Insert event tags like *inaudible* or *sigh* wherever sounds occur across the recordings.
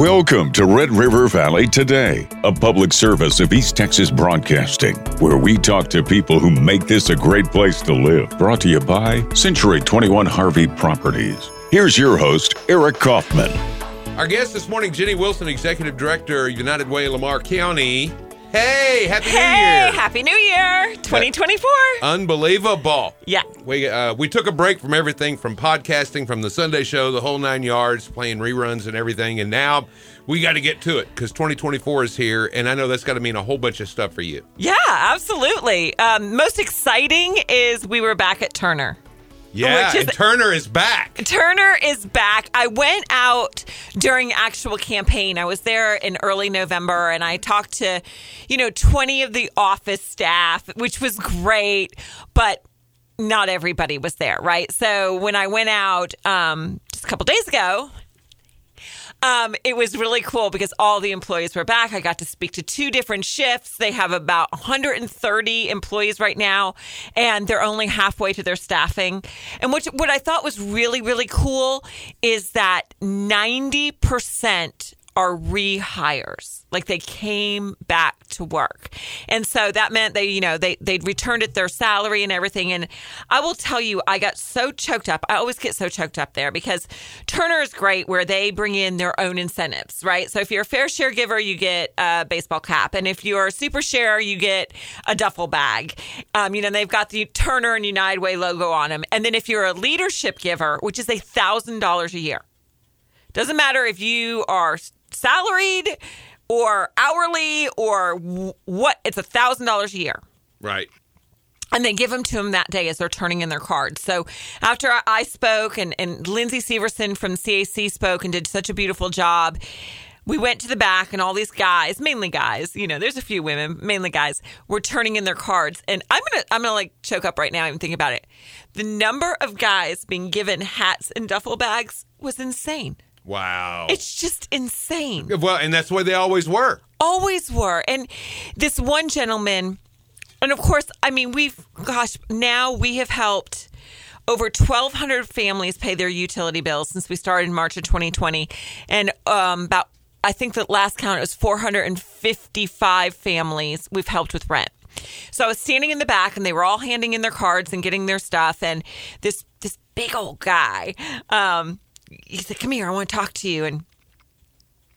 Welcome to Red River Valley Today, a public service of East Texas Broadcasting, where we talk to people who make this a great place to live. Brought to you by Century 21 Harvey Properties. Here's your host, Eric Kaufman. Our guest this morning, Jenny Wilson, Executive Director, United Way, Lamar County. Hey, Happy New Hey, Year! Happy New Year 2024. Unbelievable. Yeah. We uh, we took a break from everything from podcasting, from the Sunday show, the whole nine yards, playing reruns and everything, and now we got to get to it because 2024 is here, and I know that's got to mean a whole bunch of stuff for you. Yeah, absolutely. Um, most exciting is we were back at Turner. Yeah, is- and Turner is back. Turner is back. I went out during actual campaign. I was there in early November and I talked to, you know, 20 of the office staff, which was great, but not everybody was there, right? So when I went out um, just a couple days ago, um, it was really cool because all the employees were back. I got to speak to two different shifts. They have about 130 employees right now, and they're only halfway to their staffing. And what what I thought was really really cool is that 90 percent are rehires. Like they came back to work. And so that meant they you know they they'd returned at their salary and everything. And i will tell you i got so choked up. I always get so choked up there because turner is great where they bring in their own incentives right? So if you're a fair share giver you get a baseball cap. And if you're a super share you get a duffel bag. Um, you know they've got the turner and united way logo on them. And then if you're a leadership giver which is a thousand dollars a year doesn't matter if you are salaried or hourly or what, it's a thousand dollars a year. Right. And they give them to them that day as they're turning in their cards. So after I- spoke and, and Lindsay Severson from CAC spoke and did such a beautiful job, we went to the back and all these guys, mainly guys, you know, there's a few women, mainly guys, were turning in their cards. And I'm gonna I'm gonna like choke up right now even thinking about it. The number of guys being given hats and duffel bags was insane. Wow. It's just insane. well, and that's way they always were. Always were. And this one gentleman, and of course, I mean, we've, gosh, now we have helped over 1,200 families pay their utility bills since we started in March of 2020. And um, about, I think the last count, it was 455 families we've helped with rent. So I was standing in the back and they were all handing in their cards and getting their stuff. And this, this big old guy, um, he said, Come here, I want to talk to you. And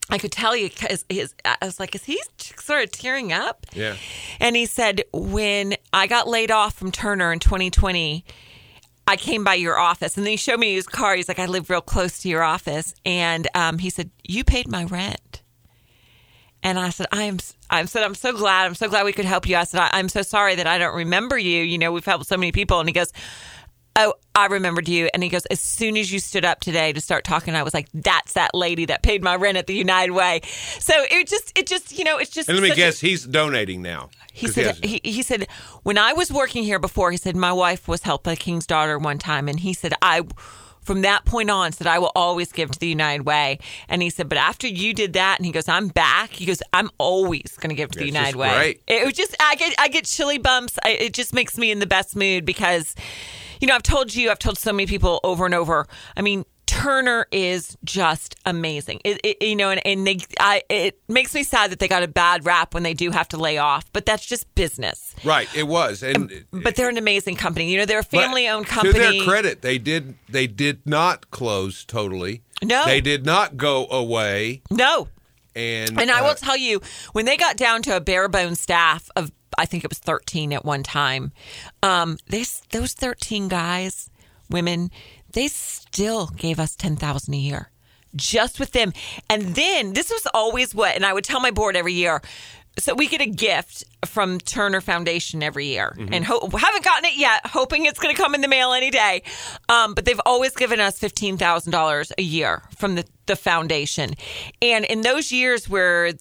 I could tell you because his, I was like, is he sort of tearing up? Yeah. And he said, when I got laid off from Turner in 2020, I came by your office. And then he showed me his car. He's like, I live real close to your office. And um, he said, You paid my rent. And I said, I am, I said, I'm so glad. I'm so glad we could help you. I said, I, I'm so sorry that I don't remember you. You know, we've helped so many people. And he goes, Oh, I remembered you. And he goes, As soon as you stood up today to start talking, I was like, That's that lady that paid my rent at the United Way. So it just, it just, you know, it's just. And let me such a- guess, he's donating now. He said, has- he, he said, when I was working here before, he said, my wife was helped by King's daughter one time. And he said, I, from that point on, said, I will always give to the United Way. And he said, but after you did that, and he goes, I'm back. He goes, I'm always going to give to the United Way. great. It was just, I get, I get chilly bumps. I, it just makes me in the best mood because, you know, I've told you, I've told so many people over and over. I mean, Turner is just amazing. It, it, you know, and, and they, I, it makes me sad that they got a bad rap when they do have to lay off, but that's just business. right, it was. And But they're an amazing company. You know, they're a family-owned company. To their credit, they did they did not close totally. No. They did not go away. No, And and I uh, will tell you, when they got down to a bare bones staff of, I think it was thirteen at one time, um, they those thirteen guys, women, they still gave us ten thousand a year, just with them. And then this was always what, and I would tell my board every year. So we get a gift from Turner Foundation every year, and ho- haven't gotten it yet. Hoping it's going to come in the mail any day. Um, but they've always given us fifteen thousand dollars a year from the the foundation, and in those years where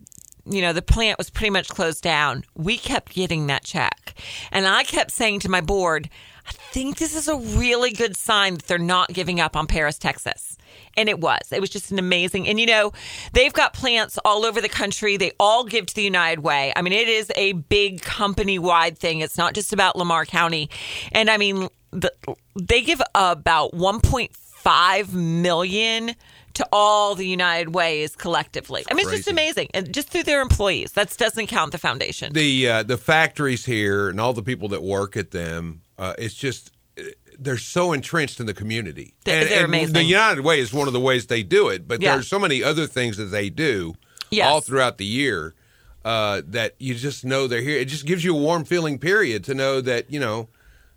you know the plant was pretty much closed down, we kept getting that check, and I kept saying to my board, I think this is a really good sign that they're not giving up on Paris, Texas. And it was. It was just an amazing. And you know, they've got plants all over the country. They all give to the United Way. I mean, it is a big company wide thing. It's not just about Lamar County. And I mean, the, they give about 1.5 million to all the United Ways collectively. I mean, it's just amazing, and just through their employees. That doesn't count the foundation. the uh, the factories here and all the people that work at them, uh, it's just uh, they're so entrenched in the community. They're- and, they're and amazing. The United Way is one of the ways they do it, but Yeah. there's so many other things that they do Yes. all throughout the year uh, that you just know they're here. It just gives you a warm feeling. Period to know that you know.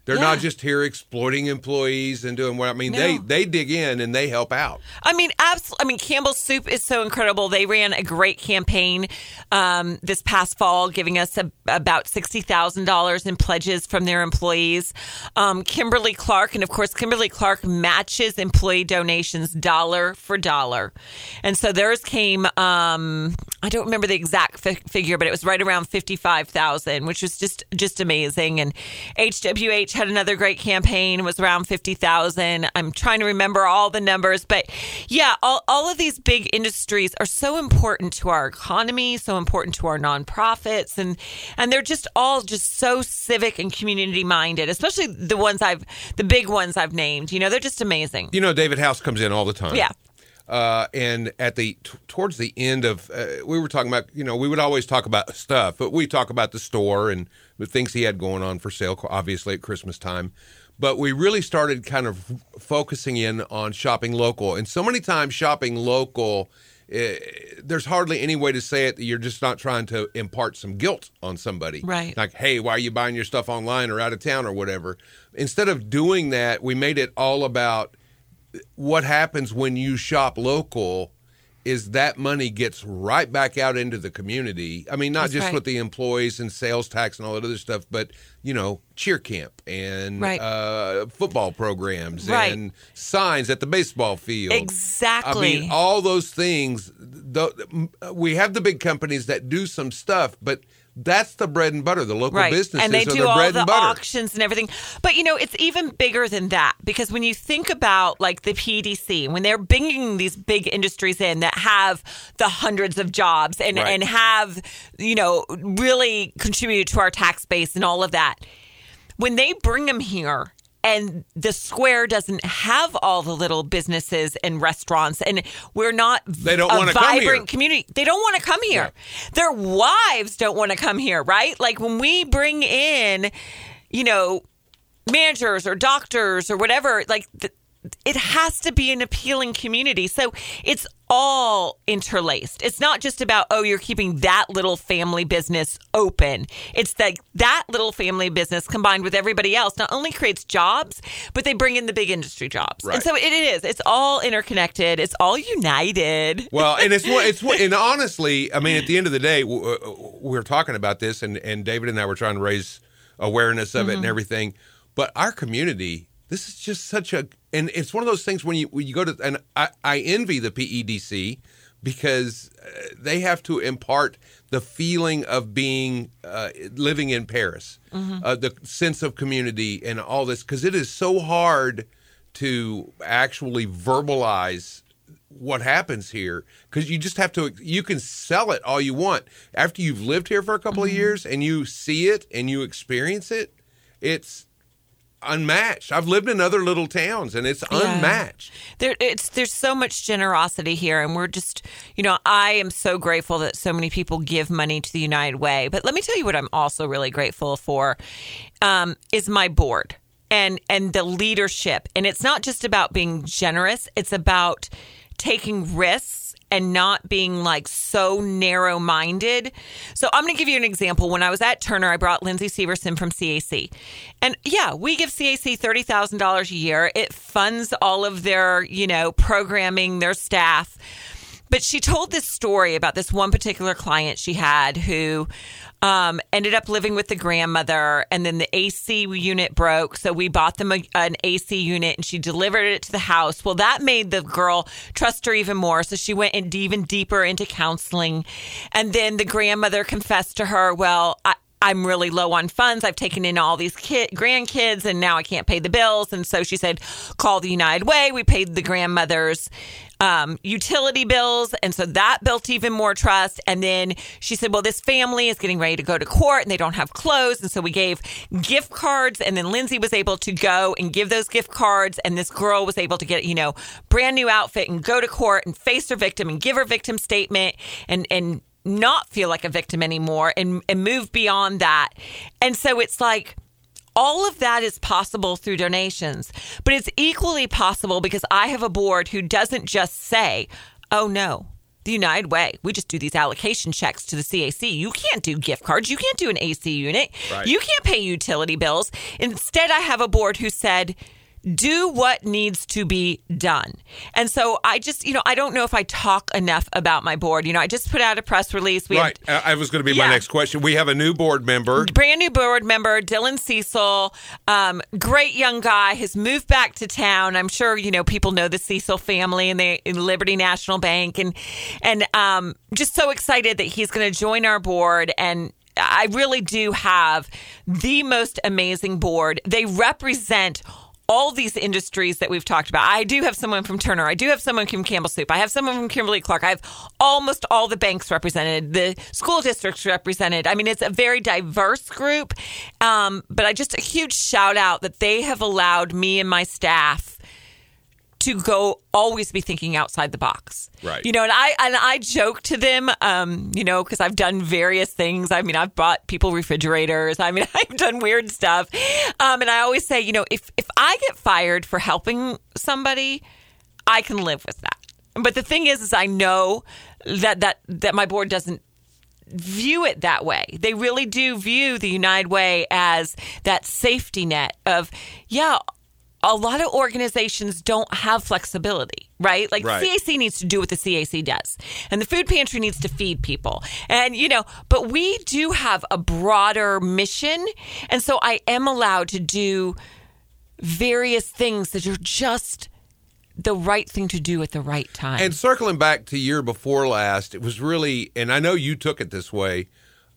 They're not just here exploiting employees and doing what I mean. They No. they dig in and they help out. I mean, absolutely. I mean, Campbell's Soup is so incredible. They ran a great campaign um, this past fall, giving us a, about sixty thousand dollars in pledges from their employees. Um, Kimberly Clark, and of course, Kimberly Clark matches employee donations dollar for dollar, and so theirs came. Um, I don't remember the exact fi- figure, but it was right around fifty-five thousand, which was just just amazing. And HWH had another great campaign; was around fifty thousand. I'm trying to remember all the numbers, but yeah, all all of these big industries are so important to our economy, so important to our nonprofits, and and they're just all just so civic and community minded. Especially the ones I've, the big ones I've named. You know, they're just amazing. You know, David House comes in all the time. Yeah. Uh, and at the t- towards the end of, uh, we were talking about, you know, we would always talk about stuff, but we talk about the store and the things he had going on for sale, obviously at Christmas time. But we really started kind of focusing in on shopping local, and so many times shopping local. eh, there's hardly any way to say it that you're just not trying to impart some guilt on somebody. Right. Like, hey, why are you buying your stuff online or out of town or whatever? Instead of doing that, we made it all about what happens when you shop local is that money gets right back out into the community. I mean, not That's just right. with the employees and sales tax and all that other stuff, but you know, cheer camp and Right. uh, football programs Right. and signs at the baseball field. Exactly. I mean, all those things. The, we have the big companies that do some stuff, but that's the bread and butter. The local right. businesses and they do the all bread the and butter. auctions and everything. But you know, it's even bigger than that because when you think about like the PDC, when they're bringing these big industries in that have the hundreds of jobs and Right. and have you know really contributed to our tax base and all of that, when they bring them here. And the square doesn't have all the little businesses and restaurants, and we're not They don't a vibrant community. They don't want to come here. Their wives don't want to come here, right? Like when we bring in, you know, managers or doctors or whatever, like th- it has to be an appealing community. So it's all interlaced. It's not just about, oh, you're keeping that little family business open. It's that that little family business combined with everybody else not only creates jobs, but they bring in the big industry jobs. Right. And so it is. It's all interconnected. It's all united. Well, and it's what it's what, *laughs* and honestly, I mean, at the end of the day, we were talking about this, and and David and I were trying to raise awareness of it and mm-hmm. everything. But our community, this is just such a, and it's one of those things when you when you go to, and I, I envy the PEDC because uh, they have to impart the feeling of being uh, living in Paris, uh, the sense of community, and all this because it is so hard to actually verbalize what happens here because you just have to you can sell it all you want. After you've lived here for a couple of years and you see it and you experience it it's unmatched i've lived in other little towns and it's Yeah. unmatched There, it's there's so much generosity here, and we're just, you know, I am so grateful that so many people give money to the United Way. But let me tell you what I'm also really grateful for um, is my board and and the leadership. And it's not just about being generous; it's about taking risks and not being like so narrow minded. So I'm going to give you an example. When I was at Turner, I brought Lindsay Severson from CAC. And yeah, we give CAC $30,000 a year. It funds all of their, you know, programming, their staff. But she told this story about this one particular client she had who um, ended up living with the grandmother, and then the AC unit broke. So we bought them a, an AC unit, and she delivered it to the house. Well, that made the girl trust her even more. So she went in even deeper into counseling, and then the grandmother confessed to her, "Well, I." I'm really low on funds. I've taken in all these kid, grandkids and now I can't pay the bills. And so she said, call the United Way. We paid the grandmother's um, utility bills. And so that built even more trust. And then she said, well, this family is getting ready to go to court and they don't have clothes. And so we gave gift cards. And then Lindsay was able to go and give those gift cards. And this girl was able to get, you know, brand new outfit and go to court and face her victim and give her victim statement and, and, not feel like a victim anymore and, and move beyond that. And so it's like, all of that is possible through donations, but it's equally possible because I have a board who doesn't just say, oh no, the United Way, we just do these allocation checks to the CAC. You can't do gift cards. You can't do an AC unit. Right. You can't pay utility bills. Instead, I have a board who said, do what needs to be done. And so I just, you know, I don't know if I talk enough about my board. You know, I just put out a press release. We right. have I was going to be my next question. We have a new board member. brand new board member Dylan Cecil, um, great young guy, has moved back to town. I'm sure you know people know the Cecil family and the in Liberty National Bank, and and um, just so excited that he's going to join our board and. I really do have the most amazing board. They represent all these industries that we've talked about. I do have someone from Turner. I do have someone from Campbell Soup. I have someone from Kimberly Clark. I have almost all the banks represented, the school districts represented. I mean, it's a very diverse group. Um, but I just a huge shout out that they have allowed me and my staff to go always be thinking outside the box. Right. You know, and I and I joke to them, um, you know, because I've done various things. I mean, I've bought people refrigerators. I mean, *laughs* I've done weird stuff. Um, and I always say, you know, if if I get fired for helping somebody, I can live with that. But the thing is, is I know that that that my board doesn't view it that way. They really do view the United Way as that safety net of, yeah, a lot of organizations don't have flexibility, right? Like Right. CAC needs to do what the CAC does, and the food pantry needs to feed people. And, you know, but we do have a broader mission. And so I am allowed to do various things that are just the right thing to do at the right time. And circling back to year before last, it was really, and I know you took it this way,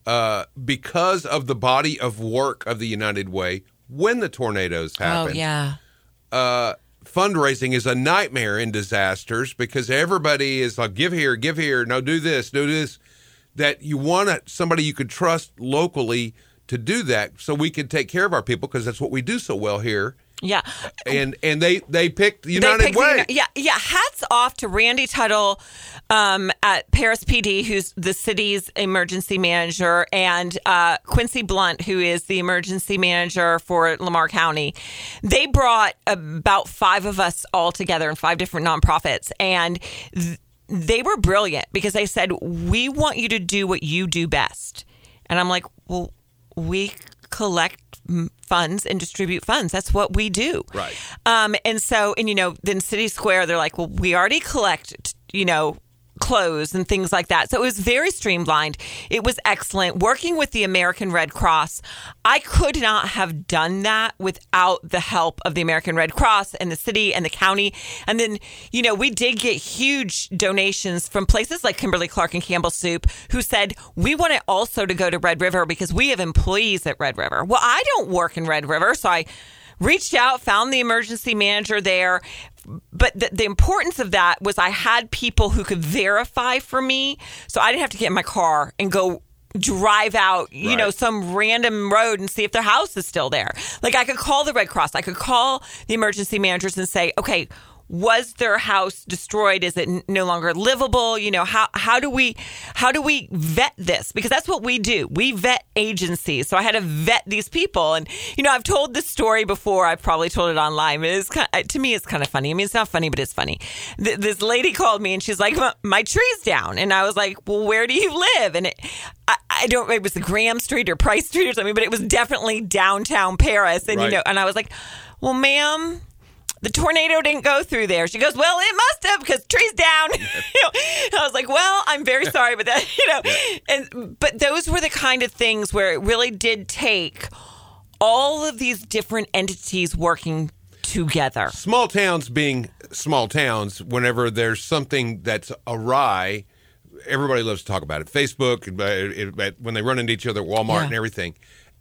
uh, because of the body of work of the United Way when the tornadoes happened. oh, yeah. Uh, fundraising is a nightmare in disasters because everybody is like, give here, give here, no, do this, do this. That you want somebody you could trust locally to do that so we can take care of our people because that's what we do so well here. Yeah. And and they they picked the United picked the Way. Uni- yeah, yeah. Hats off to Randy Tuttle um, at Paris PD, who's the city's emergency manager, and uh, Quincy Blunt, who is the emergency manager for Lamar County. They brought about five of us all together in five different nonprofits, and th- they were brilliant because they said, "We want you to do what you do best," and I'm like, "Well, we collect." Funds and distribute funds. That's what we do. Right. Um, and so, and you know, then City Square, they're like, well, we already collect, you know, clothes and things like that. So it was very streamlined. It was excellent. Working with the American Red Cross, I could not have done that without the help of the American Red Cross and the city and the county. And then, you know, we did get huge donations from places like Kimberly Clark and Campbell Soup who said, we want it also to go to Red River because we have employees at Red River. Well, I don't work in Red River, so I reached out, found the emergency manager there. But the, the importance of that was I had people who could verify for me, so I didn't have to get in my car and go drive out, you know, some random road and see if their house is still there. Like I could call the Red Cross, I could call the emergency managers and say, okay. Was their house destroyed? Is it no longer livable? You know how how do we how do we vet this? Because that's what we do. We vet agencies. So I had to vet these people, and you know I've told this story before. I've probably told it online. But it's kind to me it's kind of funny. I mean it's not funny, but it's funny. Th- this lady called me and she's like, "My- "My tree's down," and I was like, "Well, where do you live?" And it, I, I don't. It was the Graham Street or Price Street or something, but it was definitely downtown Paris. And Right. you know, and I was like, "Well, ma'am." The tornado didn't go through there. She goes, well, it must have because trees down. *laughs* You know, I was like, well, I'm very sorry, but that, *laughs* you know, and but those were the kind of things where it really did take all of these different entities working together. Small towns being small towns, whenever there's something that's awry, everybody loves to talk about it. Facebook, it- it- when they run into each other at Walmart Yeah. and everything,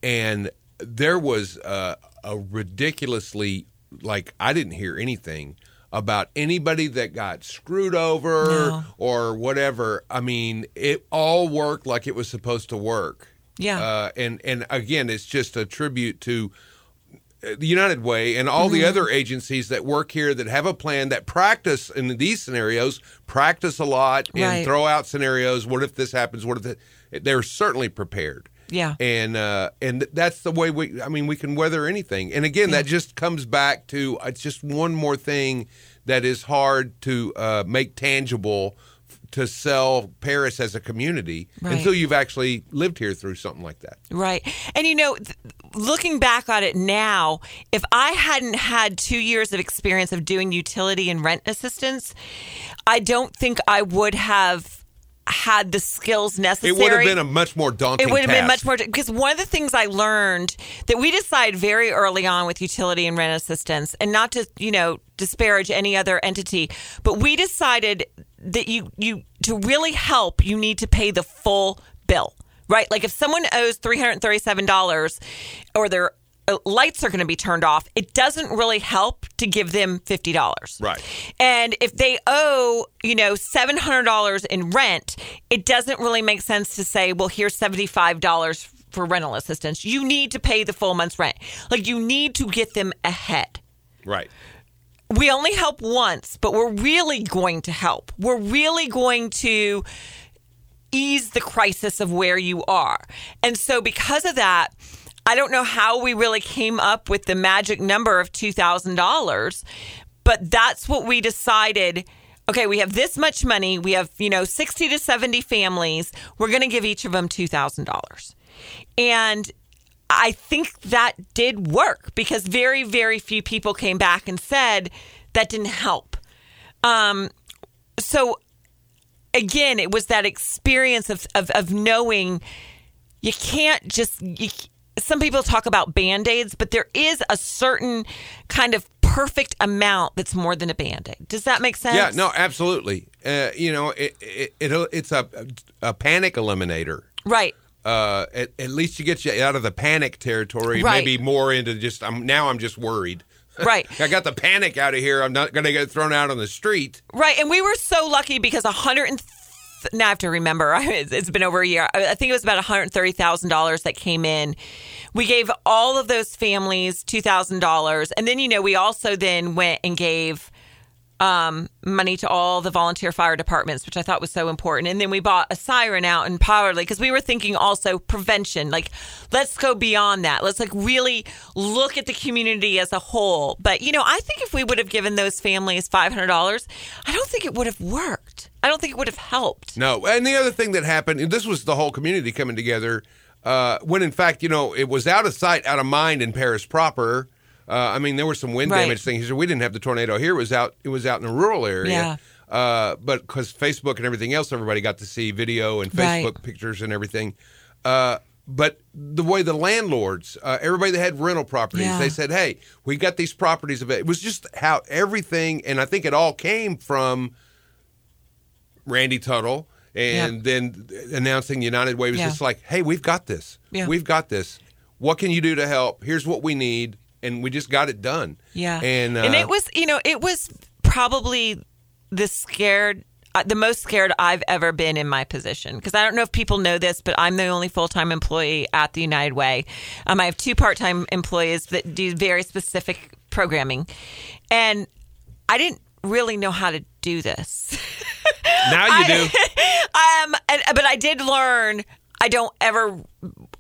and there was uh, a ridiculously like I didn't hear anything about anybody that got screwed over No. or whatever. I mean, it all worked like it was supposed to work. Yeah. uh, and and again, it's just a tribute to the United Way and all the Mm-hmm. other agencies that work here that have a plan that practice in these scenarios, practice a lot and Right. throw out scenarios. What if this happens? What if they're certainly prepared. Yeah. And uh, and that's the way we. I mean, we can weather anything. And again, that just comes back to it's just one more thing that is hard to uh, make tangible to sell Paris as a community Right. until you've actually lived here through something like that. Right. And you know, th- looking back on it now, if I hadn't had two years of experience of doing utility and rent assistance, I don't think I would have had the skills necessary. It would have been a much more daunting. It would have been much more because one of the things I learned that we decided very early on with utility and rent assistance, and not to you know disparage any other entity, but we decided that you you to really help, you need to pay the full bill, right? Like if someone owes three hundred thirty seven dollars, or their uh, Uh, lights are going to be turned off, it doesn't really help to give them fifty dollars, Right. and if they owe, you know, seven hundred dollars in rent, it doesn't really make sense to say, well, here's seventy five dollars for rental assistance. You need to pay the full month's rent. Like you need to get them ahead. right. We only help once, but we're really going to help. We're really going to ease the crisis of where you are. And so because of that, I don't know how we really came up with the magic number of $2,000, but that's what we decided. Okay, we have this much money. We have, you know, 60 to 70 families. We're going to give each of them $2,000. And I think that did work because very, very few people came back and said that didn't help. Um, so again, it was that experience of, of, of knowing you can't just. You, some people talk about band aids, but there is a certain kind of perfect amount that's more than a band aid. Does that make sense? Yeah, no, absolutely. Uh, you know, it, it, it it's a a panic eliminator. Right. Uh, at, at least you get you out of the panic territory, Right. maybe more into just. I'm now. I'm just worried. Right. *laughs* I got the panic out of here. I'm not going to get thrown out on the street. Right, and we were so lucky because a hundred and th- now I have to remember *laughs* it's been over a year. I I think it was about one hundred thirty thousand dollars that came in. We gave all of those families two thousand dollars, and then you know we also then went and gave um, money to all the volunteer fire departments, which I thought was so important. And then we bought a siren out in Powderly because we were thinking also prevention. Like, let's go beyond that. Let's like really look at the community as a whole. But you know, I think if we would have given those families five hundred dollars, I don't think it would have worked. I don't think it would have helped. No, and the other thing that happened, and this was the whole community coming together. Uh, when in fact, you know, it was out of sight, out of mind in Paris proper. Uh, I mean, there were some wind Right. damage things. We didn't have the tornado here. It was out. It was out in a rural area. Uh, but because Facebook and everything else, everybody got to see video and Right. Facebook pictures and everything. Uh, but the way the landlords, uh, everybody that had rental properties, Yeah. they said, "Hey, we got these properties of it." It was just how everything, and I think it all came from Randy Tuttle, and then announcing United Way was Yeah. just like, "Hey, we've got this. Yeah. We've got this. What can you do to help? Here's what we need." And we just got it done. Yeah. and uh, and it was, you know, it was probably the scared, uh, the most scared I've ever been in my position. Because I don't know if people know this, but I'm the only full time employee at the United Way. Um, I have two part time employees that do very specific programming. And I didn't really know how to do this. *laughs* now you do. *laughs* um, and, but I did learn. I don't ever.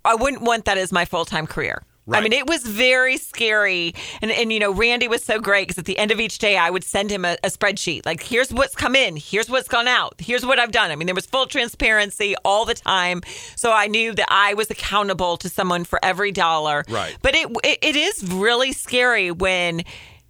I wouldn't want that as my full time career. I mean, it was very scary, and and you know, Randy was so great because at the end of each day, I would send him a, a spreadsheet like, "Here's what's come in, here's what's gone out, here's what I've done." I mean, there was full transparency all the time, so I knew that I was accountable to someone for every dollar. Right. But it it, it is really scary when.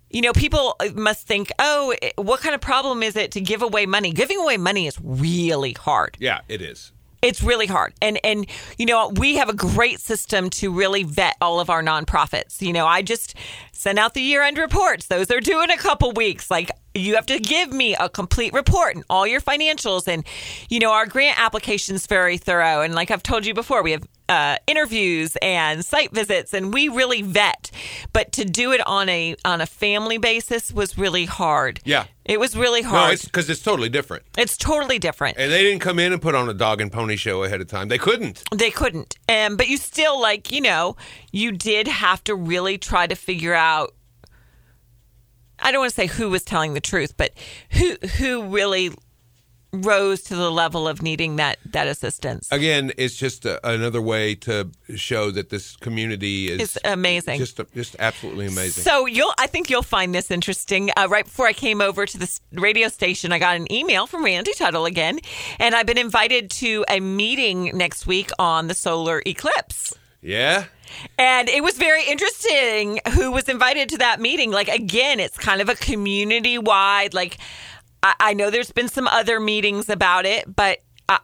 You know, people uh, must think, oh, eh, what kind of problem is it to give away money? Giving away money is really hard. Yeah, it is. It's really hard. And and you know, we have a great system to really vet all of our nonprofits. You know, I just send out the year-end reports. Those are due in a couple weeks. Like you have to give me a complete report and all your financials and you know, our grant application is very thorough and like I've told you before, we have uh, interviews and site visits, and we really vet. But to do it on a on a family basis was really hard. Yeah. It was really No, hard. it's because it's totally different. it's totally different. And they didn't come in and put on a dog and pony show ahead of time. They couldn't. They couldn't. Um, but you still, like, you know, you did have to really try to figure out. I don't want to say who was telling the truth, but who who really rose to the level of needing that that assistance. Again, it's just a, another way to show that this community is It's amazing. Just, just absolutely amazing. So you'll, I think you'll find this interesting. Uh, right before I came over to this radio station, I got an email from Randy Tuttle again, and I've been invited to a meeting next week on the solar eclipse. yeah. And it was very interesting who was invited to that meeting. Like, again, it's kind of a community wide. Like, I, I know there's been some other meetings about it, but. I-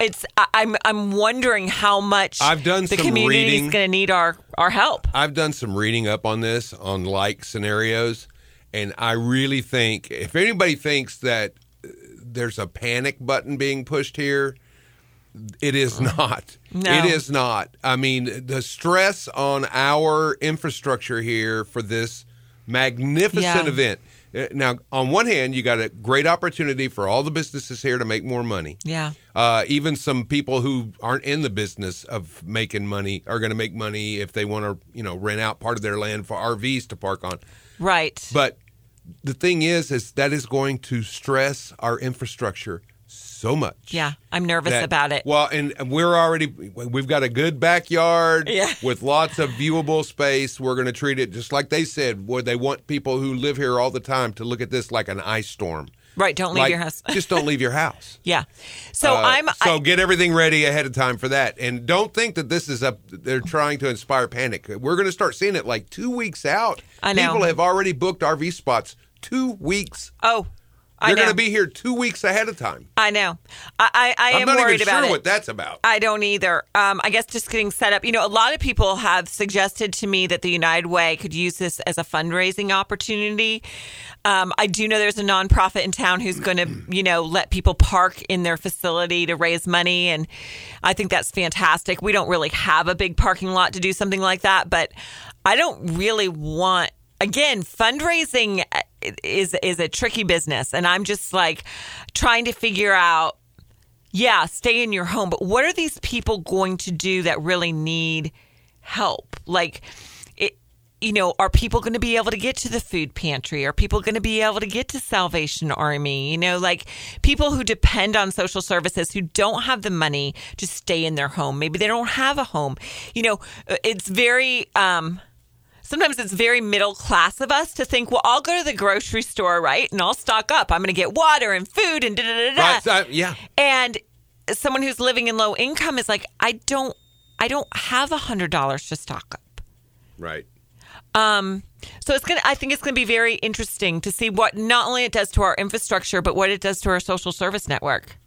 It's. I'm. I'm wondering how much I've done the community is going to need our our help. I've done some reading up on this on like scenarios, and I really think if anybody thinks that uh, there's a panic button being pushed here, it is not. No. It is not. I mean, the stress on our infrastructure here for this magnificent Yeah. event. Uh, Now, on one hand, you got a great opportunity for all the businesses here to make more money. Yeah. Uh, even some people who aren't in the business of making money are going to make money if they want to, you know, rent out part of their land for RVs to park on. Right. But the thing is, is that is going to stress our infrastructure so much. Yeah, I'm nervous that- about it. Well, and we're already we've got a good backyard Yeah. *laughs* with lots of viewable space. We're going to treat it just like they said. Where they want people who live here all the time to look at this like an ice storm. right, don't leave Like, your house. just don't leave your house. *laughs* yeah. So Uh, I'm so I, get everything ready ahead of time for that, and don't think that this is a. They're trying to inspire panic. We're going to start seeing it like two weeks out. I know. People have already booked RV spots two weeks. Oh, They're going to be here two weeks ahead of time. I know. I I, I am not worried even about sure it. what that's about. I don't either. Um, I guess just getting set up. You know, a lot of people have suggested to me that the United Way could use this as a fundraising opportunity. Um, I do know there's a nonprofit in town who's going to, you know, let people park in their facility to raise money, and I think that's fantastic. We don't really have a big parking lot to do something like that, but I don't really want. Again, fundraising is is a tricky business, and I'm just like trying to figure out yeah, stay in your home. But what are these people going to do that really need help? Like, it, you know, are people going to be able to get to the food pantry? Are people going to be able to get to Salvation Army? You know, like people who depend on social services who don't have the money to stay in their home. Maybe they don't have a home. You know, it's very, um, sometimes it's very middle class of us to think, well, I'll go to the grocery store, right? And I'll stock up. I'm going to get water and food and da da da da. Right, so- yeah. And someone who's living in low income is like, I don't, I don't have a hundred dollars to stock up. Right. Um, so it's gonna. I think it's gonna be very interesting to see what not only it does to our infrastructure, but what it does to our social service network.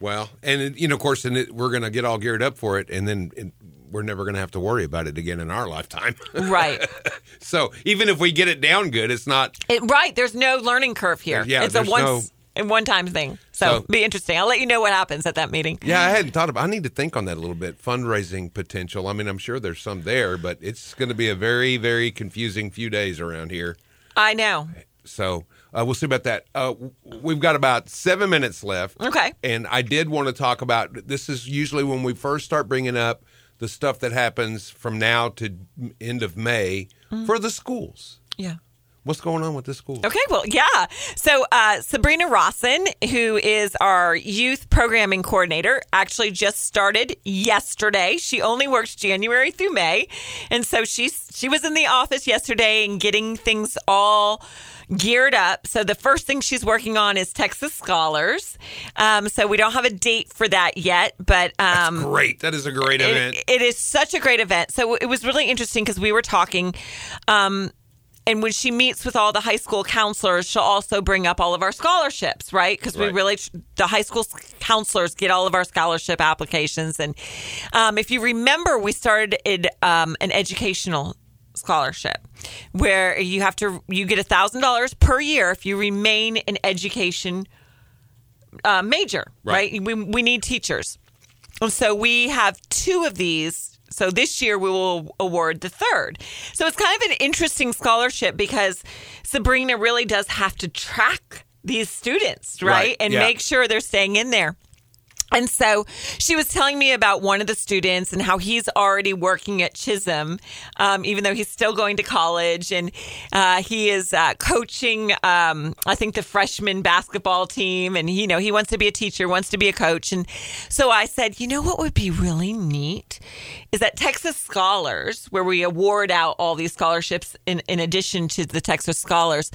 Well, and it- you know, of course, and it, we're going to get all geared up for it, and then it, we're never going to have to worry about it again in our lifetime. Right. *laughs* so even if we get it down good, it's not. it, right. There's no learning curve here. Yeah, it's a once no- and one time thing. So, So- be interesting. I'll let you know what happens at that meeting. Yeah, I hadn't thought about. I need to think on that a little bit. Fundraising potential. I mean, I'm sure there's some there, but it's going to be a very, very confusing few days around here. I know. So uh, we'll see about that. Uh, we've got about seven minutes left. Okay. And I did want to talk about this is usually when we first start bringing up the stuff that happens from now to end of May Mm. for the schools. Yeah. What's going on with this school? Okay, well, yeah. So uh, Sabrina Rawson, who is our youth programming coordinator, actually just started yesterday. She only works January through May, and so she's she was in the office yesterday and getting things all geared up. So the first thing she's working on is Texas Scholars. Um, so we don't have a date for that yet, but um, Great. That is a great event. it, it is such a great event. So it was really interesting because we were talking. Um, and when she meets with all the high school counselors, she'll also bring up all of our scholarships, right? Because we Right. really, the high school counselors get all of our scholarship applications. And um, if you remember, we started um, an educational scholarship where you have to, you get a thousand dollars per year if you remain in education uh, major, Right. right? We, we need teachers. And so we have two of these. So this year we will award the third. So it's kind of an interesting scholarship because Sabrina really does have to track these students, right? Right, And yeah. make sure they're staying in there. And so she was telling me about one of the students and how he's already working at Chisum, um, even though he's still going to college. And uh, he is uh, coaching, um, I think, the freshman basketball team. And, you know, he wants to be a teacher, wants to be a coach. And so I said, you know what would be really neat is that Texas Scholars, where we award out all these scholarships in, in addition to the Texas Scholars,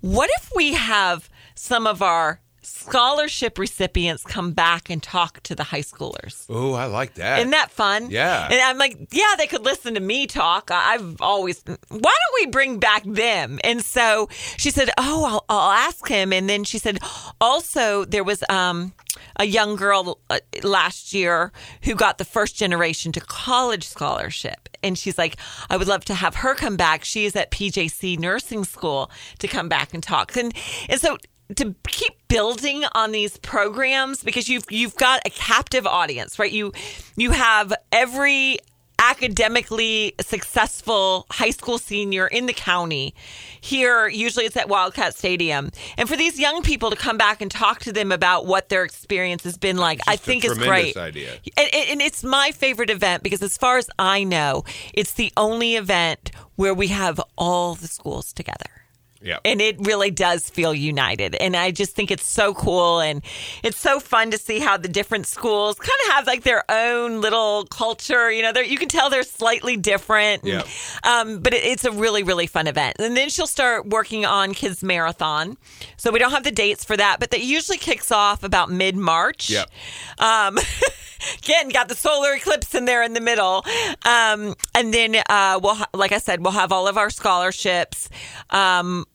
what if we have some of our scholarship recipients come back and talk to the high schoolers? Oh, I like that. Isn't that fun? Yeah. And I'm like, yeah, they could listen to me talk. I've always, why don't we bring back them? And so she said, oh, I'll, I'll ask him. And then she said, also, there was um, a young girl uh, last year who got the first generation to college scholarship. And she's like, I would love to have her come back. She is at PJC nursing school to come back and talk. And, and so, to keep building on these programs because you've you've got a captive audience, right? You you have every academically successful high school senior in the county here usually it's at wildcat stadium and for these young people to come back and talk to them about what their experience has been like i think is great idea. and, and and it's my favorite event because as far as i know it's the only event where we have all the schools together yeah. and it really does feel united and i just think it's so cool and it's so fun to see how the different schools kind of have like their own little culture you know you can tell they're slightly different Yep. um, but it, it's a really really fun event and then she'll start working on kids marathon so we don't have the dates for that but that usually kicks off about mid-march Yep. um, *laughs* again, got the solar eclipse in there in the middle. Um, and then uh, we'll, ha- like I said, we'll have all of our scholarships. Um,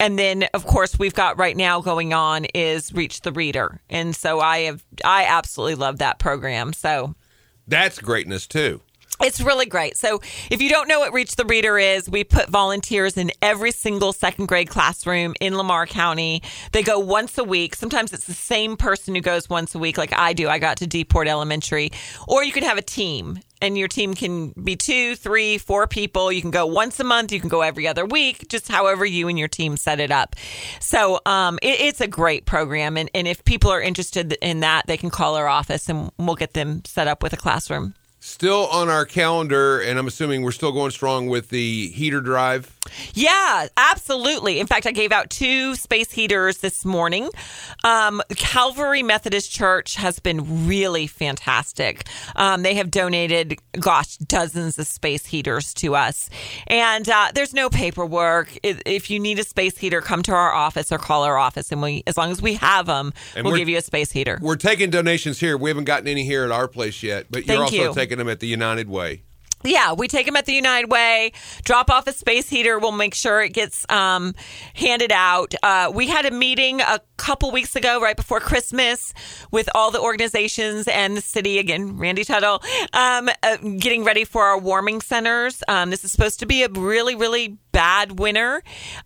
and then, of course, we've got right now going on is Reach the Reader, and so I have I absolutely love that program. So That's greatness too. it's really great. So, if you don't know what Reach the Reader is, we put volunteers in every single second grade classroom in Lamar County. They go once a week. Sometimes it's the same person who goes once a week, like I do. I got to Deport Elementary. Or you could have a team, and your team can be two, three, four people. You can go once a month. You can go every other week, just however you and your team set it up. So, um, it, it's a great program. And, and if people are interested in that, they can call our office and we'll get them set up with a classroom. Still on our calendar, and I'm assuming we're still going strong with the heater drive. Yeah, absolutely. In fact, I gave out two space heaters this morning. Um, Calvary Methodist Church has been really fantastic. Um, they have donated, gosh, dozens of space heaters to us. And uh, there's no paperwork. If, you need a space heater, come to our office or call our office. And we, as long as we have them, And we'll give you a space heater. We're taking donations here. We haven't gotten any here at our place yet, but you're also you. taking them at the United Way. Yeah, we take them at the United Way, drop off a space heater. We'll make sure it gets um, handed out. Uh, we had a meeting a couple weeks ago, right before Christmas, with all the organizations and the city. Again, Randy Tuttle, um, uh, getting ready for our warming centers. Um, this is supposed to be a really, really bad winter.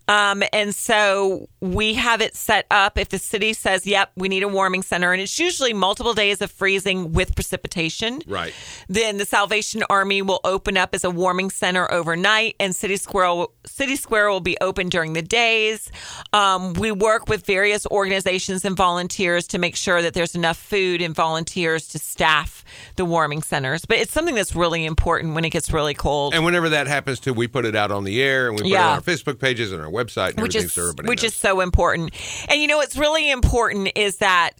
Um, and so we have it set up if the city says, yep, we need a warming center. And it's usually multiple days of freezing with precipitation. Right. Then the Salvation Army will open up as a warming center overnight, and City Square City Square will be open during the days. Um, we work with various organizations and volunteers to make sure that there's enough food and volunteers to staff the warming centers. But it's something that's really important when it gets really cold. And whenever that happens too, we put it out on the air and we put it on our Facebook pages and our website and which everything is so everybody which knows. is so important. And you know what's really important is that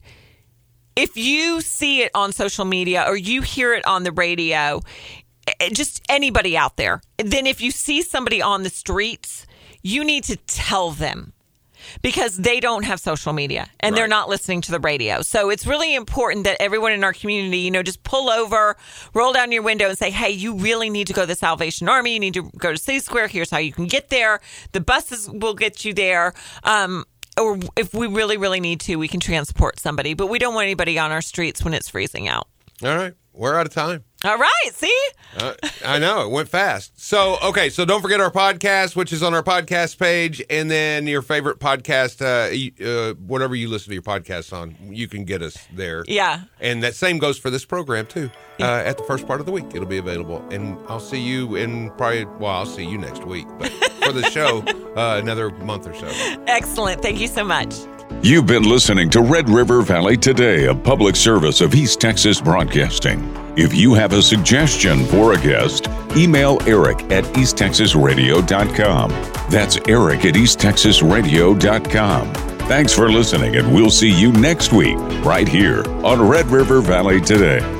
if you see it on social media or you hear it on the radio, just anybody out there, then if you see somebody on the streets, you need to tell them. because they don't have social media and they're not listening to the radio. So it's really important that everyone in our community, you know, just pull over, roll down your window and say, hey, you really need to go to the Salvation Army. You need to go to City Square. Here's how you can get there. The buses will get you there. Um, or if we really, really need to, we can transport somebody. But we don't want anybody on our streets when it's freezing out. All right. We're out of time. All right. See? Uh, I know it went fast. So okay, so don't forget our podcast, which is on our podcast page, and then your favorite podcast, uh, uh, whatever you listen to your podcast on, you can get us there. Yeah. and that same goes for this program too. Uh, at the first part of the week, it'll be available, and I'll see you in probably. Well, I'll see you next week, but for the show, *laughs* uh, another month or so. Excellent. Thank you so much. You've been listening to Red River Valley Today, a public service of East Texas Broadcasting. If you have a suggestion for a guest, email Eric at easttexasradio.com. That's Eric at easttexasradio.com. Thanks for listening, and we'll see you next week right here on Red River Valley Today.